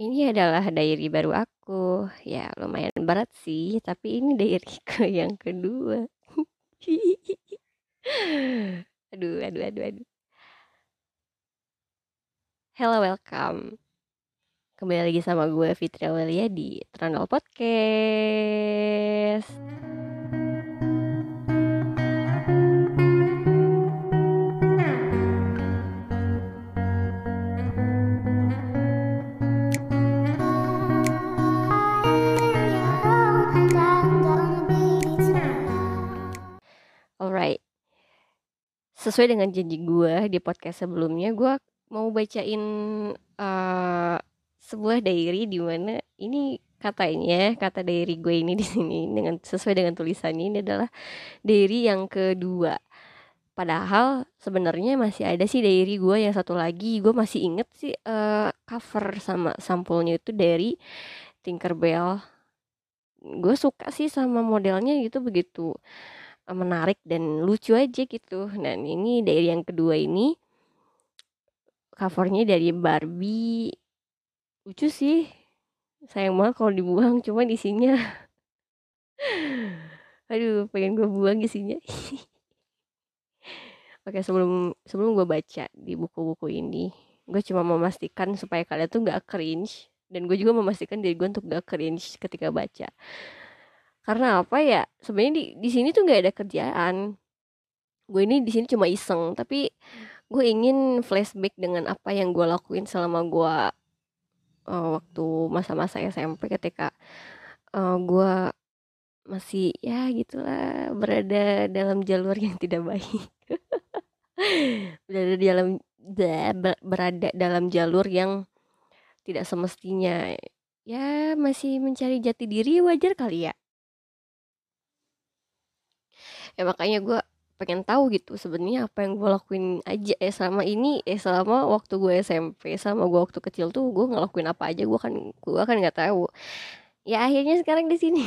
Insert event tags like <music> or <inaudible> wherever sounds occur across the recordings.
Ini adalah diary baru aku. Ya, lumayan berat sih, tapi ini diaryku <laughs> yang kedua. <laughs> aduh, aduh, aduh, aduh. Hello, welcome. Kembali lagi sama gue Fitri Aurelia di Trandol Podcast. Sesuai dengan janji gue di podcast sebelumnya, gue mau bacain uh, sebuah diary di mana ini katanya kata diary gue ini di sini dengan sesuai dengan tulisannya ini adalah diary yang kedua. Padahal sebenarnya masih ada sih diary gue yang satu lagi. Gue masih inget sih uh, cover sama sampulnya itu dari Tinkerbell. Gue suka sih sama modelnya gitu begitu menarik dan lucu aja gitu. Dan ini dari yang kedua ini covernya dari Barbie. Lucu sih. Sayang banget kalau dibuang cuma isinya. <laughs> Aduh pengen gue buang isinya. <laughs> Oke sebelum sebelum gue baca di buku-buku ini gue cuma memastikan supaya kalian tuh gak cringe. Dan gue juga memastikan diri gue untuk gak cringe ketika baca karena apa ya sebenarnya di di sini tuh nggak ada kerjaan. Gue ini di sini cuma iseng tapi gue ingin flashback dengan apa yang gue lakuin selama gue uh, waktu masa-masa SMP ketika uh, gue masih ya gitulah berada dalam jalur yang tidak baik. <laughs> Berada dalam berada dalam jalur yang tidak semestinya. Ya masih mencari jati diri wajar kali ya ya makanya gue pengen tahu gitu sebenarnya apa yang gue lakuin aja. Eh selama ini eh selama waktu gue SMP sama gue waktu kecil tuh gue ngelakuin apa aja gue kan gue kan nggak tahu. Ya akhirnya sekarang di sini.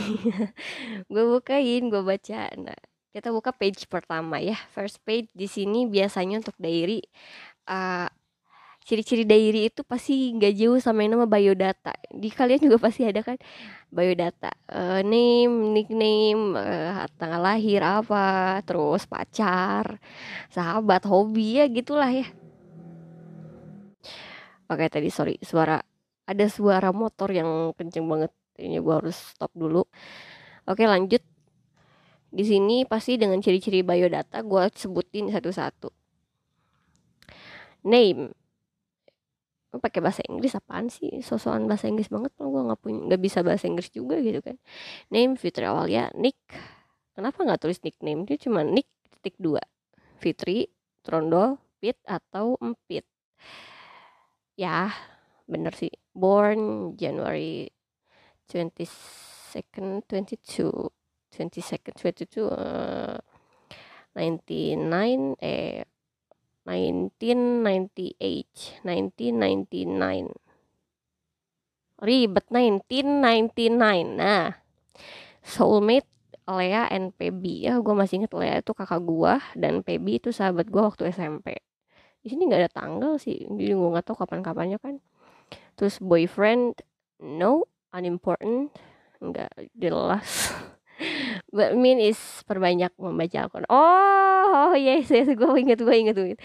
<laughs> Gue bukain gue baca. Nah kita buka page pertama ya. First page di sini biasanya untuk diary uh, ciri-ciri diary itu pasti nggak jauh sama yang nama biodata. Di kalian juga pasti ada kan? Biodata uh, name nickname uh, tanggal lahir apa terus pacar sahabat hobi ya gitulah ya. Oke tadi sorry suara ada suara motor yang kenceng banget. Ini gue harus stop dulu. Oke lanjut. Di sini pasti dengan ciri-ciri biodata gue sebutin satu-satu. Name pakai bahasa Inggris apaan sih? Sosokan bahasa Inggris banget kalau gue nggak punya nggak bisa bahasa Inggris juga gitu kan. Name Fitri ya Nick. Kenapa nggak tulis nickname? Dia cuma Nick titik dua. Fitri Trondol Pit atau Empit. Ya bener sih. Born January 22nd 22 22nd 22 uh, 99 eh 1998 1999 ribet 1999 nah soulmate Lea and Pebi ya gue masih inget Lea itu kakak gue dan Pebi itu sahabat gue waktu SMP di sini nggak ada tanggal sih jadi gue nggak tahu kapan kapannya kan. Terus boyfriend no unimportant nggak jelas <laughs> but mean is perbanyak membaca Al-Quran. Oh oh yes yes gue inget gue inget gue inget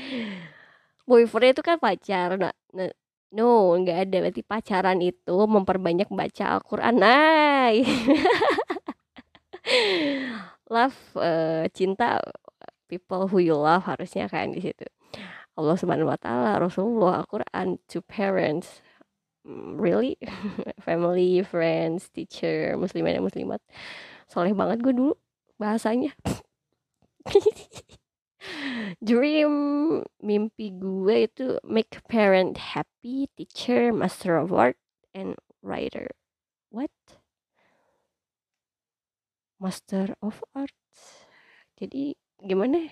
boyfriend itu kan pacar nah, nah no nggak ada. Berarti pacaran itu memperbanyak baca Al-Quran. Nah <laughs> love uh, cinta people who you love harusnya kan di situ. Allah Subhanahu wa taala Rasulullah Al-Quran to parents. Mm, really? <laughs> Family friends teacher muslimin dan muslimat soleh banget gue dulu bahasanya. <laughs> Dream mimpi gue itu make parent happy teacher master of art and writer. What? Master of art jadi gimana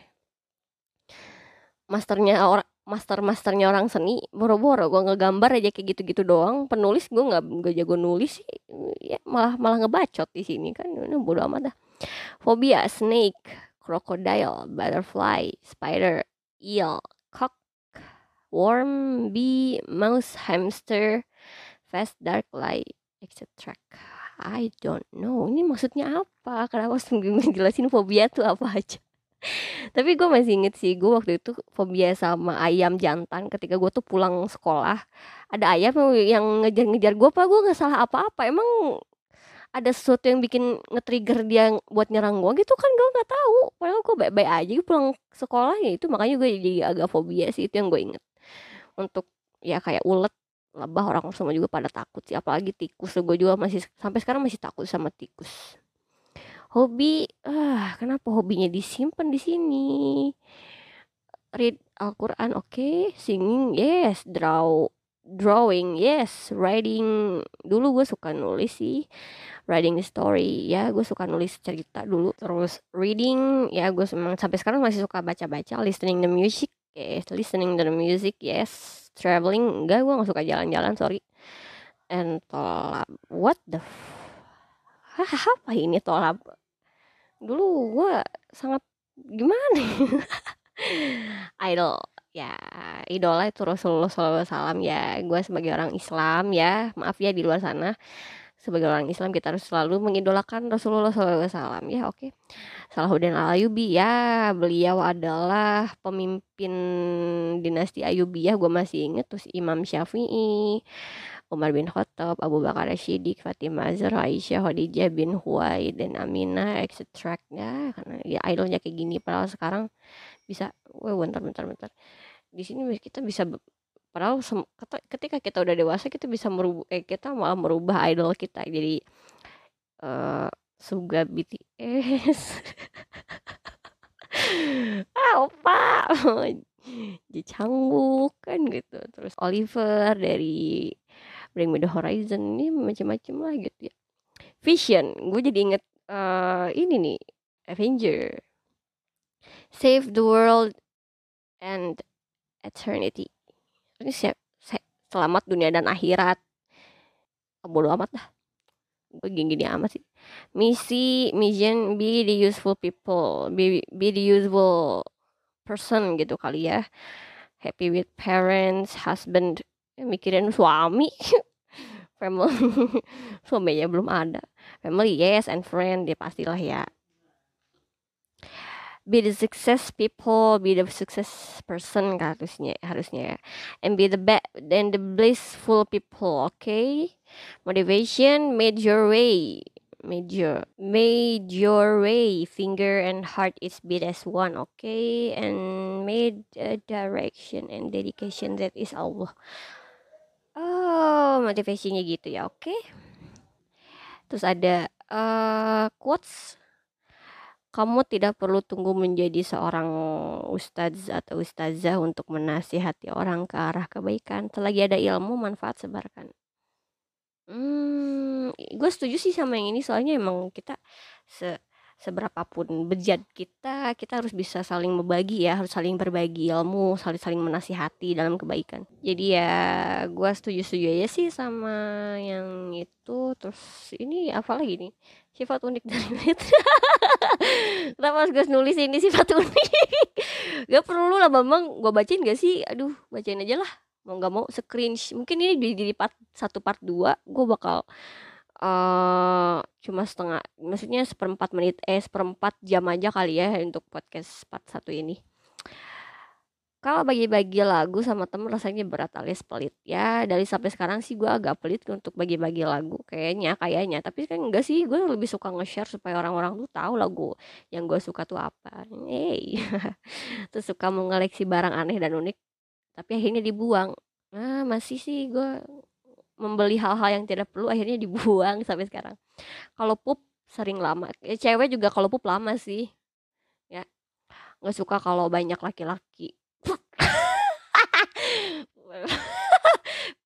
masternya orang master masternya orang seni boro-boro gue ngegambar aja kayak gitu-gitu doang. Penulis gue nggak nggak jago nulis sih. Ya malah malah ngebacot di sini kan. Ini bodo amat dah. Fobia snake crocodile, butterfly, spider, eel, cock, worm, bee, mouse, hamster, fast dark light etc I don't know. Ini maksudnya apa? Kenapa harus <laughs> ngejelasin fobia tuh apa aja tapi gue masih inget sih gue waktu itu fobia sama ayam jantan ketika gue tuh pulang sekolah. Ada ayam yang ngejar-ngejar gue apa gue nggak salah apa-apa. Emang ada sesuatu yang bikin nge-trigger dia buat nyerang gue gitu kan? Gue nggak tahu. Padahal gue baik-baik aja gue pulang sekolah ya itu. Makanya gue jadi agak fobia sih itu yang gue inget. Untuk ya kayak ulet lebah orang semua juga pada takut sih. Apalagi tikus. Gue juga masih sampai sekarang masih takut sama tikus hobi ah kenapa hobinya disimpan di sini? Read Al-Quran oke. Okay. singing yes. Draw drawing yes. Writing dulu gue suka nulis sih. Writing story ya gue suka nulis cerita dulu. Terus reading ya gue memang sampai sekarang masih suka baca-baca. Listening the music yes. Listening the music yes. Traveling enggak gue gak suka jalan-jalan sorry. And tolap what the Hah, <laughs> apa ini tolap? Dulu gue sangat gimana <laughs> idol ya idola itu Rasulullah SAW ya. Gue sebagai orang Islam ya maaf ya di luar sana. Sebagai orang Islam kita harus selalu mengidolakan Rasulullah SAW ya oke. Okay. Salahuddin Al Ayyubi ya beliau adalah pemimpin dinasti Ayyubiyah gue masih inget terus Imam Syafi'i Umar bin Khattab, Abu Bakar Siddiq, Fatimah Zahra, Aisyah, Khadijah bin Huwaid dan Aminah, etc. Ya, karena ya idolnya kayak gini padahal sekarang bisa, wah bentar bentar bentar. Di sini kita bisa padahal ketika kita udah dewasa kita bisa merubah eh, kita malah merubah idol kita jadi uh, Suga BTS <laughs> ah opa <laughs> Changguk kan gitu terus Oliver dari Bring Me The Horizon ini macam-macam lah gitu ya. Vision gue jadi inget uh, ini nih Avenger. Save the World and Eternity. Ini siap selamat dunia dan akhirat. Oh, bodoh amat dah. Gue gini, gini amat sih. Misi mission be the useful people be, be the useful person gitu kali ya. Happy with parents husband mikirin suami <laughs> family. <laughs> Suaminya belum ada. Family yes and friend dia pastilah ya. Be the success people be the success person harusnya harusnya ya. and be the best and the blissful people okay? Motivation made your way. Made your made your way. Finger and heart is beat as one okay? And made a direction and dedication that is Allah oh motivasinya gitu ya oke terus ada uh, quotes kamu tidak perlu tunggu menjadi seorang ustadz atau ustazah untuk menasihati orang ke arah kebaikan. Selagi ada ilmu, manfaat sebarkan. Hmm, gue setuju sih sama yang ini soalnya emang kita se seberapapun bejat kita, kita harus bisa saling membagi ya, harus saling berbagi ilmu, saling saling menasihati dalam kebaikan. Jadi ya gue setuju-setuju aja sih sama yang itu. Terus ini apa lagi nih? Sifat unik dari <laughs> Matt. Kenapa harus gue nulis ini sifat unik? gak perlu lah Bambang, gue bacain gak sih? Aduh, bacain aja lah. Mau gak mau screen mungkin ini di, di part satu part dua gue bakal uh, cuma setengah maksudnya seperempat menit eh seperempat jam aja kali ya untuk podcast part satu ini. Kalau bagi-bagi lagu sama temen rasanya berat alias pelit. Ya dari sampai sekarang sih gue agak pelit untuk bagi-bagi lagu kayaknya kayaknya. Tapi kan enggak sih gue lebih suka nge-share supaya orang-orang tuh tahu lagu yang gue suka tuh apa. Hey. <laughs> Terus suka mengoleksi barang aneh dan unik tapi akhirnya dibuang. Nah masih sih gue membeli hal-hal yang tidak perlu akhirnya dibuang sampai sekarang. Kalau pup sering lama. Ya, cewek juga kalau pup lama sih. Ya nggak suka kalau banyak laki-laki. <laughs>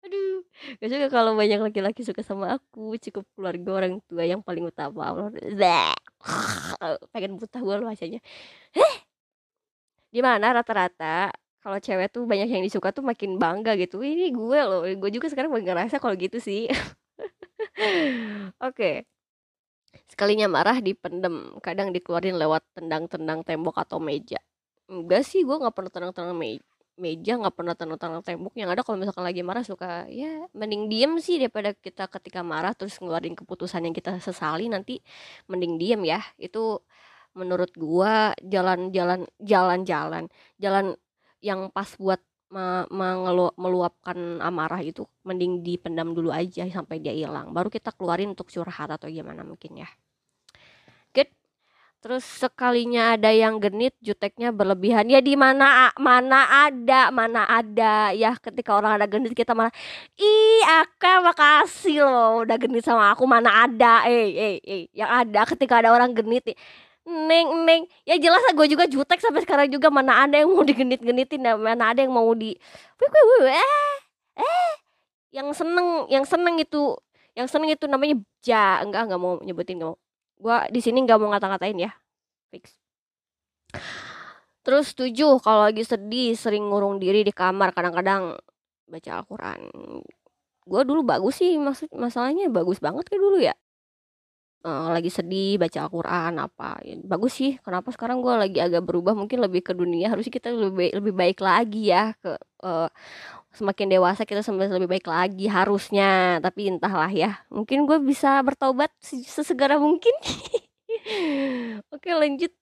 Aduh gak suka kalau banyak laki-laki suka sama aku. Cukup keluarga orang tua yang paling utama. Pengen buta gue loh bacanya di mana rata-rata kalau cewek tuh banyak yang disuka tuh makin bangga gitu. Ini gue loh. Gue juga sekarang ngerasa kalau gitu sih. <laughs> Oke. Okay. sekalinya marah dipendem. Kadang dikeluarin lewat tendang-tendang tembok atau meja. Enggak sih gue nggak pernah tendang-tendang me meja nggak pernah tentang tembok. Yang ada kalau misalkan lagi marah suka ya mending diem sih daripada kita ketika marah terus ngeluarin keputusan yang kita sesali nanti mending diem ya. Itu menurut gua jalan-jalan jalan-jalan jalan yang pas buat me mengelu meluapkan amarah itu mending dipendam dulu aja sampai dia hilang. Baru kita keluarin untuk curhat atau gimana mungkin ya. Good. Terus sekalinya ada yang genit, juteknya berlebihan. Ya di mana mana ada, mana ada. Ya ketika orang ada genit kita malah ih Aka makasih loh udah genit sama aku. Mana ada. Eh eh eh yang ada. Ketika ada orang genit Neng neng. Ya jelas gue juga jutek sampai sekarang juga. Mana ada yang mau digenit-genitin dan mana ada yang mau di eh eh. Yang seneng yang seneng itu yang seneng itu namanya ja. Enggak enggak mau nyebutin enggak mau. Gua di sini nggak mau ngata-ngatain ya. Fix. Terus tujuh kalau lagi sedih sering ngurung diri di kamar. Kadang-kadang baca Al-Quran. Gue dulu bagus sih maksud masalahnya bagus banget kayak dulu ya uh, lagi sedih baca Al-Quran apa. Ya, bagus sih. Kenapa sekarang gue lagi agak berubah? Mungkin lebih ke dunia. Harusnya kita lebih baik, lebih baik lagi ya ke uh, semakin dewasa kita semakin lebih baik lagi harusnya. Tapi entahlah ya. Mungkin gue bisa bertobat sesegera mungkin. <laughs> Oke lanjut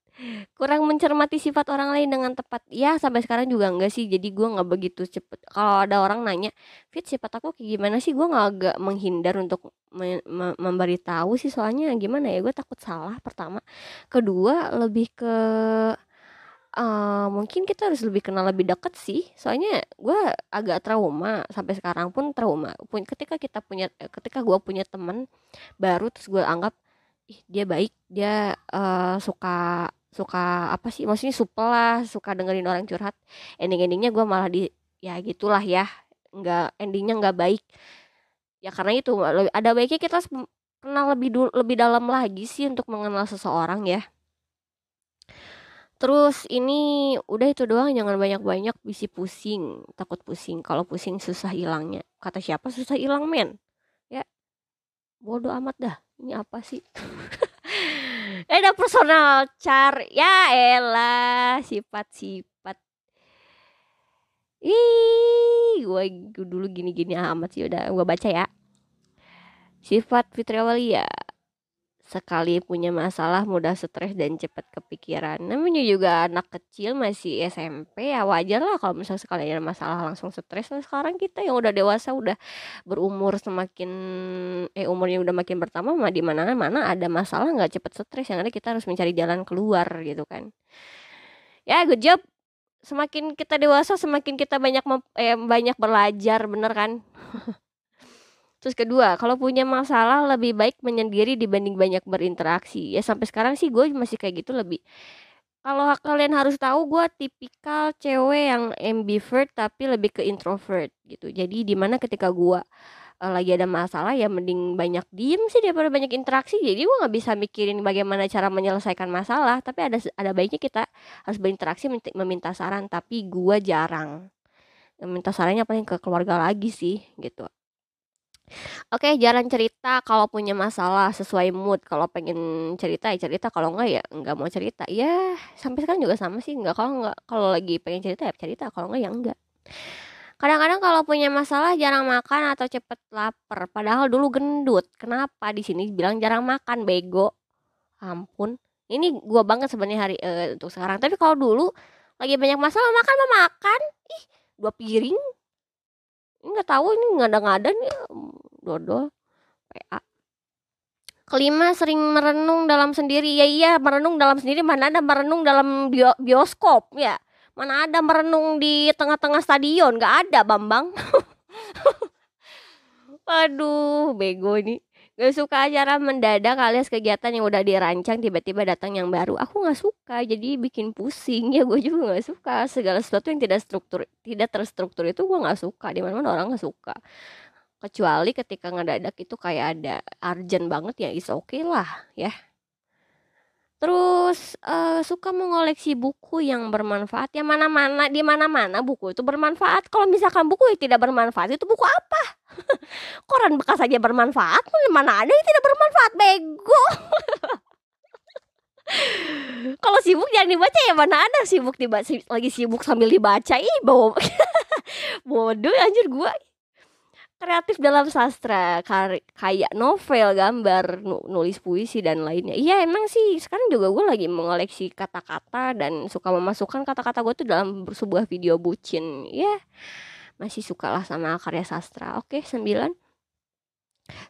kurang mencermati sifat orang lain dengan tepat. Ya sampai sekarang juga enggak sih. Jadi gue nggak begitu cepet. Kalau ada orang nanya fit sifat aku kayak gimana sih? Gue nggak agak menghindar untuk me me memberitahu sih soalnya gimana ya gue takut salah pertama. Kedua lebih ke uh, mungkin kita harus lebih kenal lebih dekat sih. Soalnya gue agak trauma sampai sekarang pun trauma. Pun ketika kita punya ketika gue punya teman baru terus gue anggap ih dia baik dia uh, suka suka apa sih maksudnya supel lah suka dengerin orang curhat ending endingnya gue malah di ya gitulah ya nggak endingnya nggak baik ya karena itu ada baiknya kita kenal lebih dulu lebih dalam lagi sih untuk mengenal seseorang ya Terus ini udah itu doang jangan banyak-banyak bisi pusing, takut pusing. Kalau pusing susah hilangnya. Kata siapa susah hilang men? Ya bodoh amat dah. Ini apa sih? <laughs> ada personal char. Ya elah sifat-sifat. Ih, gue dulu gini-gini amat sih udah gue baca ya. Sifat Fitri ya sekali punya masalah mudah stres dan cepat kepikiran. Namanya juga anak kecil masih SMP ya wajar lah kalau misalnya sekali ada masalah langsung stres. Nah, sekarang kita yang udah dewasa udah berumur semakin eh umurnya udah makin bertambah mah di mana mana ada masalah nggak cepet stres yang ada kita harus mencari jalan keluar gitu kan. Ya good job. Semakin kita dewasa semakin kita banyak eh, banyak belajar bener kan. <laughs> Terus kedua, kalau punya masalah lebih baik menyendiri dibanding banyak berinteraksi. Ya sampai sekarang sih gue masih kayak gitu lebih. Kalau kalian harus tahu gue tipikal cewek yang ambivert tapi lebih ke introvert gitu. Jadi di mana ketika gue uh, lagi ada masalah ya mending banyak diem sih daripada banyak interaksi. Jadi gue nggak bisa mikirin bagaimana cara menyelesaikan masalah. Tapi ada ada baiknya kita harus berinteraksi meminta saran. Tapi gue jarang minta sarannya paling ke keluarga lagi sih gitu Oke, jalan cerita kalau punya masalah sesuai mood. Kalau pengen cerita ya cerita, kalau enggak ya enggak mau cerita. Ya, sampai sekarang juga sama sih, enggak kalau enggak kalau lagi pengen cerita ya cerita, kalau enggak ya enggak. Kadang-kadang kalau punya masalah jarang makan atau cepet lapar, padahal dulu gendut. Kenapa di sini bilang jarang makan, bego? Ampun. Ini gua banget sebenarnya hari uh, untuk sekarang. Tapi kalau dulu lagi banyak masalah makan mah makan. Ih, dua piring nggak tahu ini nggak ada nggak ada nih dodol PA kelima sering merenung dalam sendiri. Ya iya merenung dalam sendiri. Mana ada merenung dalam bio bioskop ya? Mana ada merenung di tengah-tengah stadion? Nggak ada bambang. <laughs> Waduh, bego ini. Gak suka acara mendadak alias kegiatan yang udah dirancang tiba-tiba datang yang baru. Aku gak suka, jadi bikin pusing. <laughs> Ya gue juga gak suka. Segala sesuatu yang tidak struktur, tidak terstruktur itu gue gak suka. Di mana-mana orang gak suka. Kecuali ketika ngedadak itu kayak ada urgent banget ya is oke okay lah ya. Terus uh, suka mengoleksi buku yang bermanfaat. Ya mana-mana di mana-mana buku itu bermanfaat. Kalau misalkan buku yang tidak bermanfaat itu buku apa? <laughs> Koran bekas saja bermanfaat. Mana ada yang tidak bermanfaat? Bego. <laughs> kalau sibuk jangan dibaca ya mana ada sibuk dibaca lagi sibuk sambil dibaca ih bawa <laughs> bodoh anjir gua kreatif dalam sastra kayak novel gambar nulis puisi dan lainnya. Iya emang sih. Sekarang juga gue lagi mengoleksi kata-kata dan suka memasukkan kata-kata gue tuh dalam sebuah video bucin. Ya masih suka lah sama karya sastra. Oke sembilan.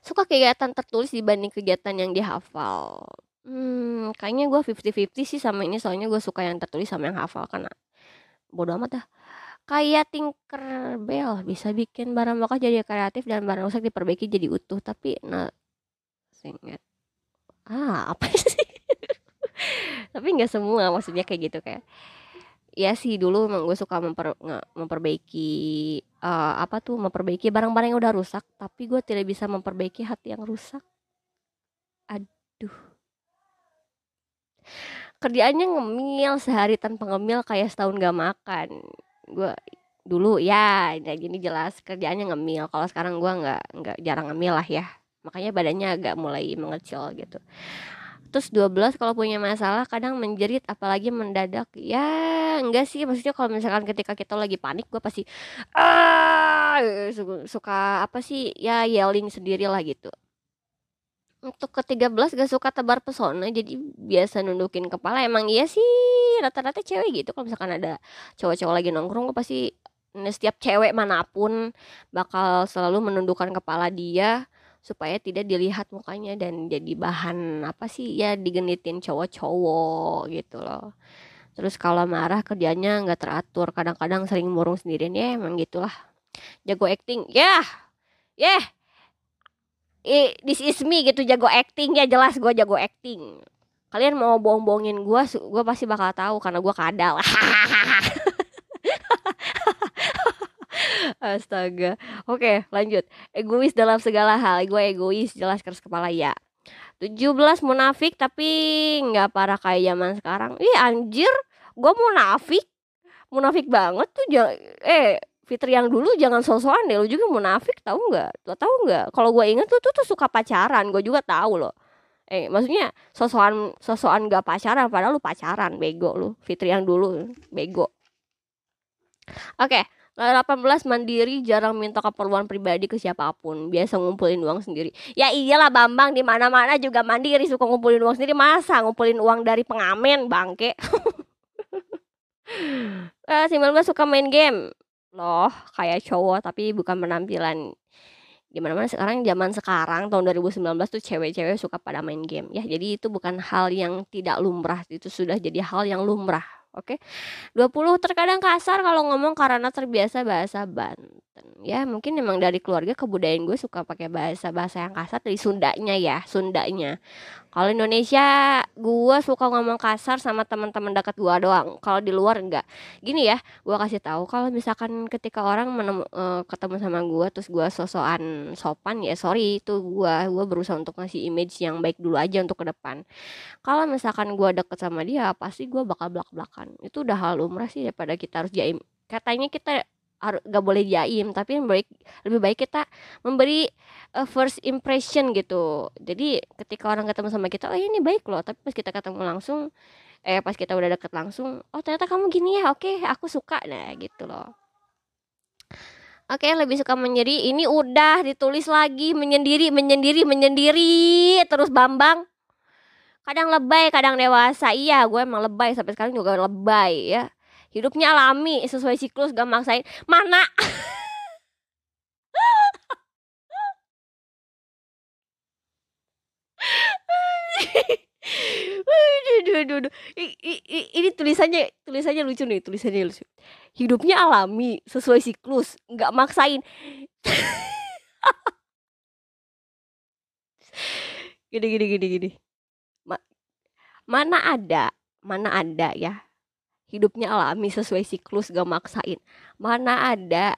Suka kegiatan tertulis dibanding kegiatan yang dihafal. Hmm kayaknya gue fifty fifty sih sama ini soalnya gue suka yang tertulis sama yang hafal karena bodoh amat dah kayak Tinkerbell bisa bikin barang bekas jadi kreatif dan barang rusak diperbaiki jadi utuh tapi nah singkat ah <laughs> apa sih? Tapi nggak semua maksudnya kayak gitu kayak. Ya sih dulu emang gue suka memper, memperbaiki uh, apa tuh memperbaiki barang-barang yang udah rusak tapi gue tidak bisa memperbaiki hati yang rusak. Aduh. Kerjaannya ngemil sehari tanpa ngemil kayak setahun gak makan gue dulu ya kayak gini jelas kerjaannya ngemil. Kalau sekarang gue nggak nggak jarang ngemil lah ya. Makanya badannya agak mulai mengecil gitu. Terus 12 kalau punya masalah kadang menjerit apalagi mendadak. Ya enggak sih. Maksudnya kalau misalkan ketika kita lagi panik gue pasti ah! Suka apa sih? Ya yelling sendiri lah gitu untuk ke-13 gak suka tebar pesona jadi biasa nundukin kepala. Emang iya sih rata-rata cewek gitu. Kalau misalkan ada cowok-cowok lagi nongkrong gue pasti setiap cewek mana pun bakal selalu menundukkan kepala dia supaya tidak dilihat mukanya dan jadi bahan apa sih ya digenitin cowok-cowok gitu loh. Terus kalau marah kerjanya nggak teratur kadang-kadang sering murung sendirian. Ya emang gitulah. Jago acting. Ya yeah! ya yeah! Eh, this is me gitu jago acting. Ya jelas gue jago acting. Kalian mau bohong-bohongin gue gue pasti bakal tahu karena gue kadal. <laughs> Astaga. Oke lanjut. Egois dalam segala hal. Gue egois jelas keras kepala ya. 17 munafik tapi nggak parah kayak zaman sekarang. Ih anjir. Gue munafik. Munafik banget tuh eh Fitri yang dulu jangan sosokan deh lu juga munafik tahu nggak? Lo tahu nggak? Kalau gue inget tuh, tuh tuh suka pacaran gue juga tahu loh. Eh maksudnya sosokan sosokan gak pacaran padahal lu pacaran bego lu. Fitri yang dulu bego. Oke okay. 18 mandiri jarang minta keperluan pribadi ke siapa pun. Biasa ngumpulin uang sendiri. Ya iyalah Bambang di mana mana juga mandiri suka ngumpulin uang sendiri. Masa ngumpulin uang dari pengamen bangke? Uh, <laughs> si Melba suka main game loh kayak cowok tapi bukan penampilan. Gimana mana sekarang zaman sekarang tahun 2019 tuh cewek-cewek suka pada main game. Ya jadi itu bukan hal yang tidak lumrah itu sudah jadi hal yang lumrah oke? okay? 20 terkadang kasar kalau ngomong karena terbiasa bahasa Banten ya mungkin memang dari keluarga kebudayaan gue suka pakai bahasa bahasa yang kasar dari Sundanya ya Sundanya. Kalau Indonesia gue suka ngomong kasar sama teman-teman dekat gue doang. Kalau di luar enggak. Gini ya gue kasih tahu kalau misalkan ketika orang menemu, uh, ketemu sama gue terus gue sosokan sopan ya sorry itu gue gue berusaha untuk ngasih image yang baik dulu aja untuk ke depan. Kalau misalkan gue deket sama dia pasti gue bakal belak belakan itu udah hal lumrah sih daripada kita harus jaim katanya kita harus gak boleh jaim tapi lebih baik lebih baik kita memberi uh, first impression gitu jadi ketika orang ketemu sama kita oh ini baik loh tapi pas kita ketemu langsung eh pas kita udah deket langsung oh ternyata kamu gini ya oke aku suka nah gitu loh Oke, lebih suka menyendiri. Ini udah ditulis lagi menyendiri, menyendiri, menyendiri. Terus Bambang. Kadang lebay, kadang dewasa. Iya, gue emang lebay sampai sekarang juga lebay ya hidupnya alami sesuai siklus gak maksain mana Ini tulisannya tulisannya lucu nih, tulisannya lucu. Hidupnya alami, sesuai siklus, nggak maksain. gini gini gini gini. Ma mana ada, mana ada ya hidupnya alami sesuai siklus gak maksain. Mana ada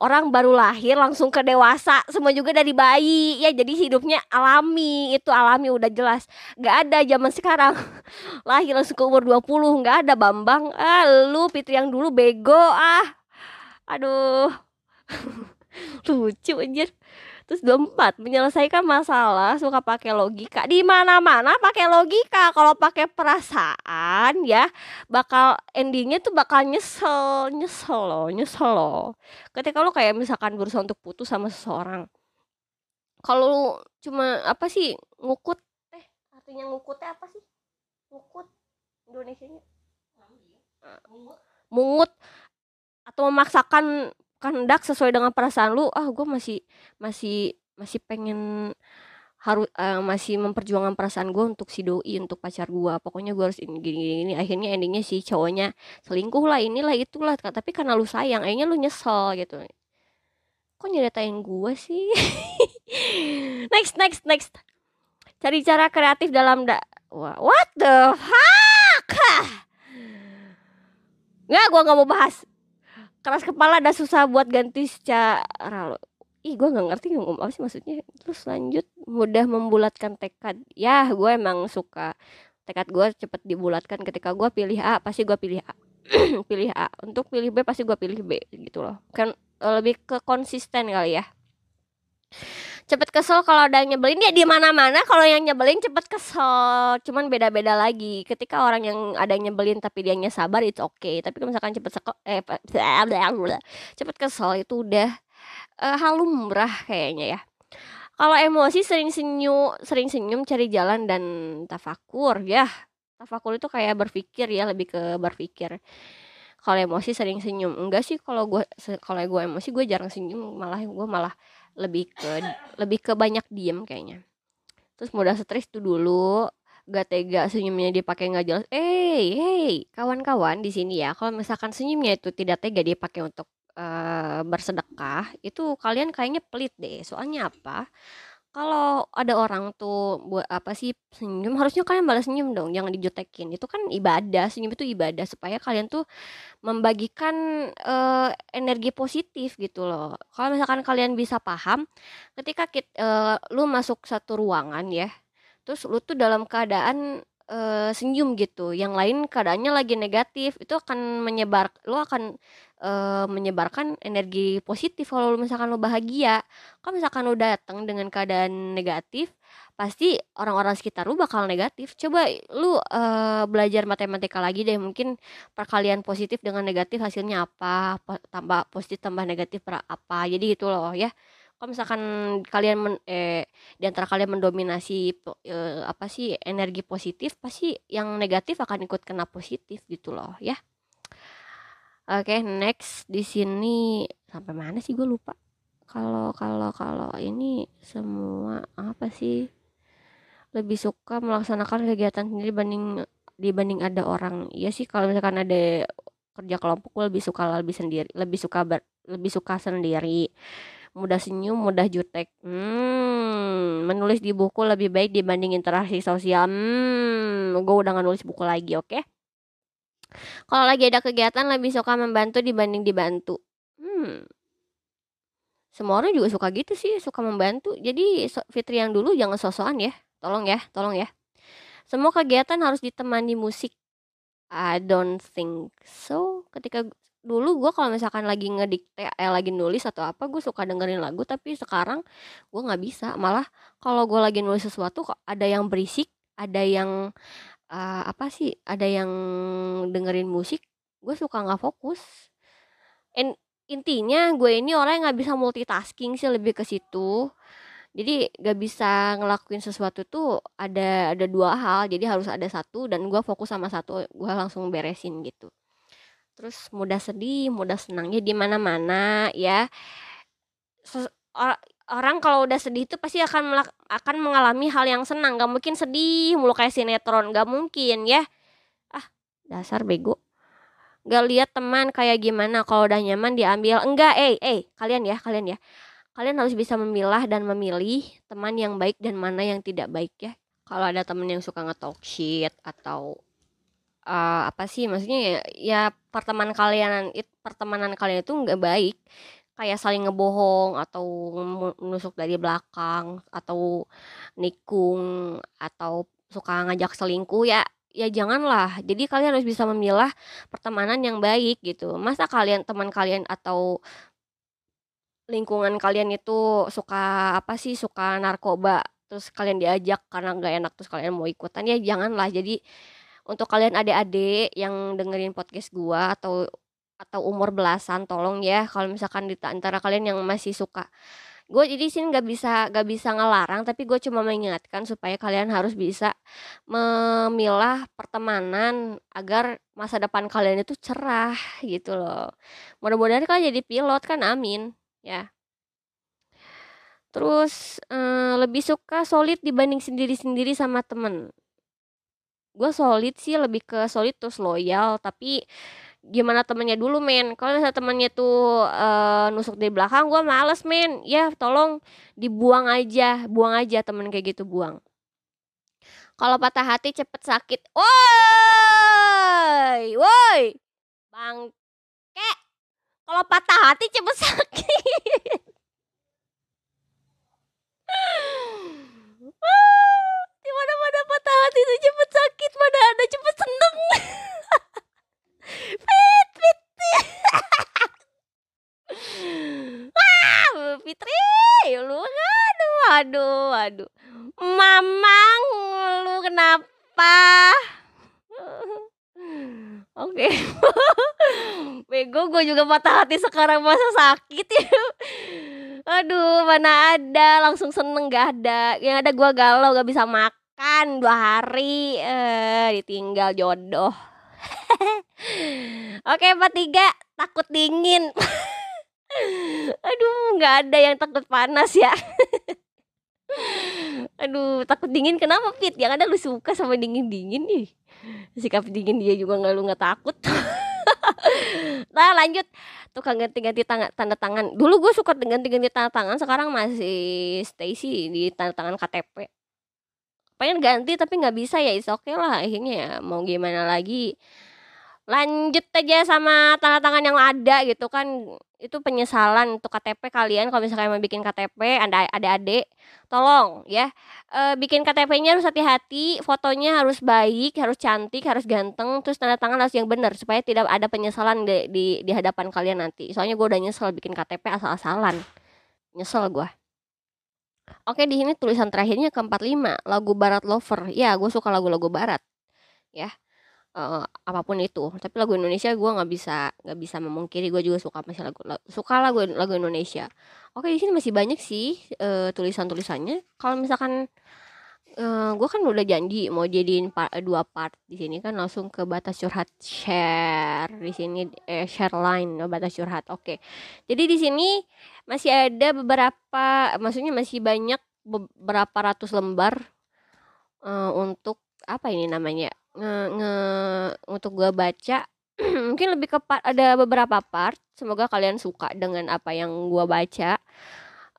orang baru lahir langsung ke dewasa semua juga dari bayi. Ya jadi hidupnya alami itu alami udah jelas. Gak ada zaman sekarang. <laughs> Lahir langsung ke umur 20 gak ada Bambang. Ah lu Fitri yang dulu bego ah. Aduh. <laughs> Lucu anjir terus dua empat menyelesaikan masalah suka pakai logika. Di mana mana pakai logika. Kalau pakai perasaan ya bakal endingnya tuh bakal nyesel nyesel loh nyesel loh. Ketika lo kayak misalkan berusaha untuk putus sama seseorang. Kalau cuma apa sih ngukut eh artinya ngukutnya apa sih? Ngukut Indonesia nya mungut. Atau memaksakan kehendak sesuai dengan perasaan lu ah gue masih masih masih pengen harus uh, masih memperjuangkan perasaan gue untuk si doi untuk pacar gue pokoknya gue harus ini gini, gini, gini. Akhirnya endingnya si cowoknya selingkuh lah inilah itulah tapi karena lu sayang akhirnya lu nyesel gitu. Kok nyeritain gue sih? <laughs> Next next next. Cari cara kreatif dalam da what the fuck? Nggak gue nggak mau bahas keras kepala dan susah buat ganti secara lo ih gue nggak ngerti ngomong apa sih maksudnya. Terus lanjut mudah membulatkan tekad. Ya gue emang suka tekad gue cepet dibulatkan ketika gue pilih A pasti gue pilih A. <clears throat> Pilih A. Untuk pilih B pasti gue pilih B gitu loh. Kan eh, lebih ke konsisten kali ya cepet kesel kalau ada yang nyebelin. Ya di mana mana kalau yang nyebelin cepet kesel. Cuman beda beda lagi. Ketika orang yang ada yang nyebelin tapi dia sabar itu oke okay. tapi kalau misalkan cepet sekel eh cepet kesel itu udah uh, hal lumrah kayaknya ya. Kalau emosi sering senyum sering senyum cari jalan dan tafakur ya. Tafakur itu kayak berpikir ya lebih ke berpikir. Kalau emosi sering senyum. Enggak sih kalau gue kalau gue emosi gue jarang senyum. Malah gue malah lebih ke lebih ke banyak diem kayaknya. Terus mudah stres tuh dulu gak tega senyumnya dipakai nggak jelas eh hey kawan-kawan di sini ya kalau misalkan senyumnya itu tidak tega dipakai untuk uh, bersedekah itu kalian kayaknya pelit deh soalnya apa kalau ada orang tuh buat apa sih senyum harusnya kalian balas senyum dong jangan dijutekin itu kan ibadah senyum itu ibadah supaya kalian tuh membagikan uh, energi positif gitu loh. Kalau misalkan kalian bisa paham ketika kita, uh, eh, lu masuk satu ruangan ya terus lu tuh dalam keadaan uh, senyum gitu. Yang lain keadaannya lagi negatif. Itu akan menyebar lu akan uh, menyebarkan energi positif kalau misalkan lo bahagia. Kalau misalkan lo datang dengan keadaan negatif pasti orang-orang sekitar lu bakal negatif. Coba lu uh, belajar matematika lagi deh. Mungkin perkalian positif dengan negatif hasilnya apa? Tambah positif tambah negatif apa? Jadi gitu loh ya kalau misalkan kalian men, eh di antara kalian mendominasi eh, apa sih energi positif pasti yang negatif akan ikut kena positif gitu loh ya Oke, okay, next di sini sampai mana sih gue lupa. Kalau kalau kalau ini semua apa sih? Lebih suka melaksanakan kegiatan sendiri dibanding dibanding ada orang. Iya sih kalau misalkan ada kerja kelompok gue lebih suka lebih sendiri, lebih suka ber, lebih suka sendiri. Mudah senyum, mudah jutek. Hmm, menulis di buku lebih baik dibanding interaksi sosial. Hmm, gue udah gak nulis buku lagi, oke? Okay? Kalau lagi ada kegiatan lebih suka membantu dibanding dibantu. Hmm. Semua orang juga suka gitu sih, suka membantu. Jadi Fitri yang dulu jangan sosokan ya. Tolong ya, tolong ya. Semua kegiatan harus ditemani musik. I don't think so. Ketika dulu gue kalau misalkan lagi ngedikte eh lagi nulis atau apa gue suka dengerin lagu tapi sekarang gue nggak bisa. Malah kalau gue lagi nulis sesuatu kok ada yang berisik ada yang uh, apa sih ada yang dengerin musik gue suka nggak fokus. And, intinya gue ini orang yang nggak bisa multitasking sih lebih ke situ. Jadi gak bisa ngelakuin sesuatu tuh ada ada dua hal jadi harus ada satu dan gue fokus sama satu gue langsung beresin gitu terus mudah sedih mudah senangnya di mana mana ya orang kalau udah sedih itu pasti akan akan mengalami hal yang senang. Gak mungkin sedih mulu kayak sinetron gak mungkin ya. Ah dasar bego. Gak lihat teman kayak gimana kalau udah nyaman diambil. Enggak eh eh kalian ya kalian ya. Kalian harus bisa memilah dan memilih teman yang baik dan mana yang tidak baik ya. Kalau ada teman yang suka ngetalk shit atau uh, apa sih maksudnya ya, ya pertemanan kalian pertemanan kalian itu nggak baik. Kayak saling ngebohong atau menusuk dari belakang atau nikung atau suka ngajak selingkuh ya ya janganlah. Jadi kalian harus bisa memilah pertemanan yang baik gitu. Masa kalian teman kalian atau lingkungan kalian itu suka apa sih suka narkoba terus kalian diajak karena nggak enak terus kalian mau ikutan ya janganlah. Jadi untuk kalian adik-adik yang dengerin podcast gua atau atau umur belasan tolong ya kalau misalkan di antara kalian yang masih suka. Gue jadi sini nggak bisa nggak bisa ngelarang tapi gue cuma mengingatkan supaya kalian harus bisa memilah pertemanan agar masa depan kalian itu cerah gitu loh. Mudah-mudahan kalian jadi pilot kan amin ya. Terus eh, lebih suka solid dibanding sendiri-sendiri sama temen gue solid sih lebih ke solid terus loyal tapi gimana temennya dulu men? Kalau misalnya temennya tuh uh, nusuk di belakang gue males men. Ya tolong dibuang aja buang aja temen kayak gitu buang. Kalau patah hati cepet sakit. Woi! Woi! Bangke! Kalau patah hati cepet sakit <laughs> di mana mana patah hati itu cepet sakit mana ada cepet seneng <laughs> Fit, Fit. <laughs> Wah, Fitri, lu aduh, aduh, aduh. Mamang, lu kenapa? <laughs> Oke. Bego gue juga patah hati sekarang masa sakit ya. Aduh, mana ada langsung seneng gak ada. Yang ada gue galau gak bisa makan dua hari. Eh, ditinggal jodoh. <laughs> Oke, empat tiga takut dingin. <laughs> Aduh, nggak ada yang takut panas ya. <laughs> Aduh, takut dingin kenapa Fit? Yang ada lu suka sama dingin-dingin nih. Sikap dingin dia juga nggak lu nggak takut. nah lanjut tukang ganti-ganti tanda tangan dulu gue suka ganti-ganti tanda tangan sekarang masih stay sih di tanda tangan KTP pengen ganti tapi nggak bisa ya is oke okay lah akhirnya ya. Mau gimana lagi? Lanjut aja sama tanda tangan yang ada gitu kan. Itu penyesalan untuk KTP kalian kalau misalnya mau bikin KTP anda ada adik tolong ya. E, bikin KTP-nya harus hati-hati fotonya harus baik harus cantik harus ganteng terus tanda tangan harus yang benar supaya tidak ada penyesalan di, di di hadapan kalian nanti. Soalnya gue udah nyesel bikin KTP asal-asalan. Nyesel gue Oke di sini tulisan terakhirnya ke 45 lagu Barat Lover. Ya gue suka lagu-lagu Barat ya. Uh, apa pun itu. Tapi lagu Indonesia gue nggak bisa nggak bisa memungkiri. Gue juga suka masih lagu, suka lagu lagu Indonesia. Oke di sini masih banyak sih uh, tulisan tulisannya kalau misalkan uh, gue kan udah janji mau jadiin part, dua part di sini kan langsung ke batas curhat share. Di sini eh, share line batas curhat. Oke. Jadi di sini masih ada beberapa maksudnya masih banyak beberapa ratus lembar uh, untuk apa ini namanya nge, nge untuk gue baca. <clears throat> Mungkin lebih ke part, ada beberapa part. Semoga kalian suka dengan apa yang gue baca.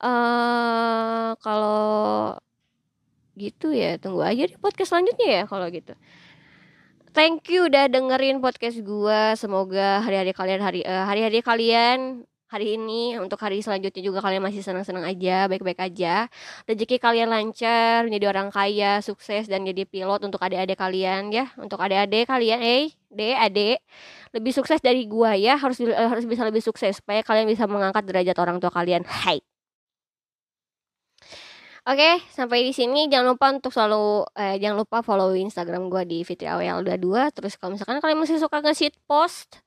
Uh, kalau gitu ya tunggu aja di podcast selanjutnya ya kalau gitu. Thank you udah dengerin podcast gue semoga hari-hari kalian hari uh, hari-hari kalian hari ini untuk hari selanjutnya juga kalian masih senang-senang aja baik-baik aja. Rezeki kalian lancar menjadi orang kaya sukses dan jadi pilot untuk adik-adik kalian ya. Untuk adik-adik kalian eh dek adik lebih sukses dari gua ya. Harus eh, harus bisa lebih sukses supaya kalian bisa mengangkat derajat orang tua kalian. Hai. Oke, sampai di sini. Jangan lupa untuk selalu eh, jangan lupa follow Instagram gua di fitriawel22 terus kalau misalkan kalian masih suka nge post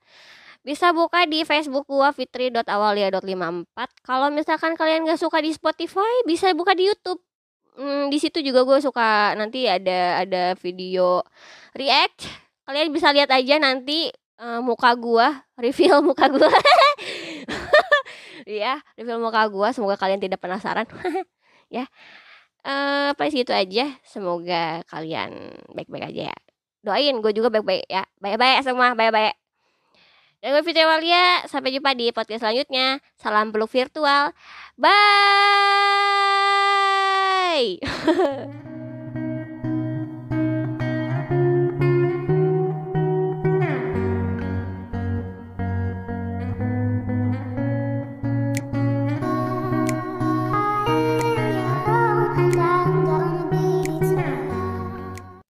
bisa buka di Facebook gua fitri.awalia.54. Kalau misalkan kalian gak suka di Spotify, bisa buka di YouTube. Hmm, di situ juga gue suka nanti ada ada video react. Kalian bisa lihat aja nanti uh, muka gua, <laughs> reveal muka gua. ya, reveal muka gua. Semoga kalian tidak penasaran. <laughs> ya. Uh, apa itu aja. Semoga kalian baik-baik aja ya. Doain gue juga baik-baik ya. Baik-baik semua, baik-baik. Dan gue Fitri Walia, sampai jumpa di podcast selanjutnya. Salam peluk virtual. Bye. <laughs>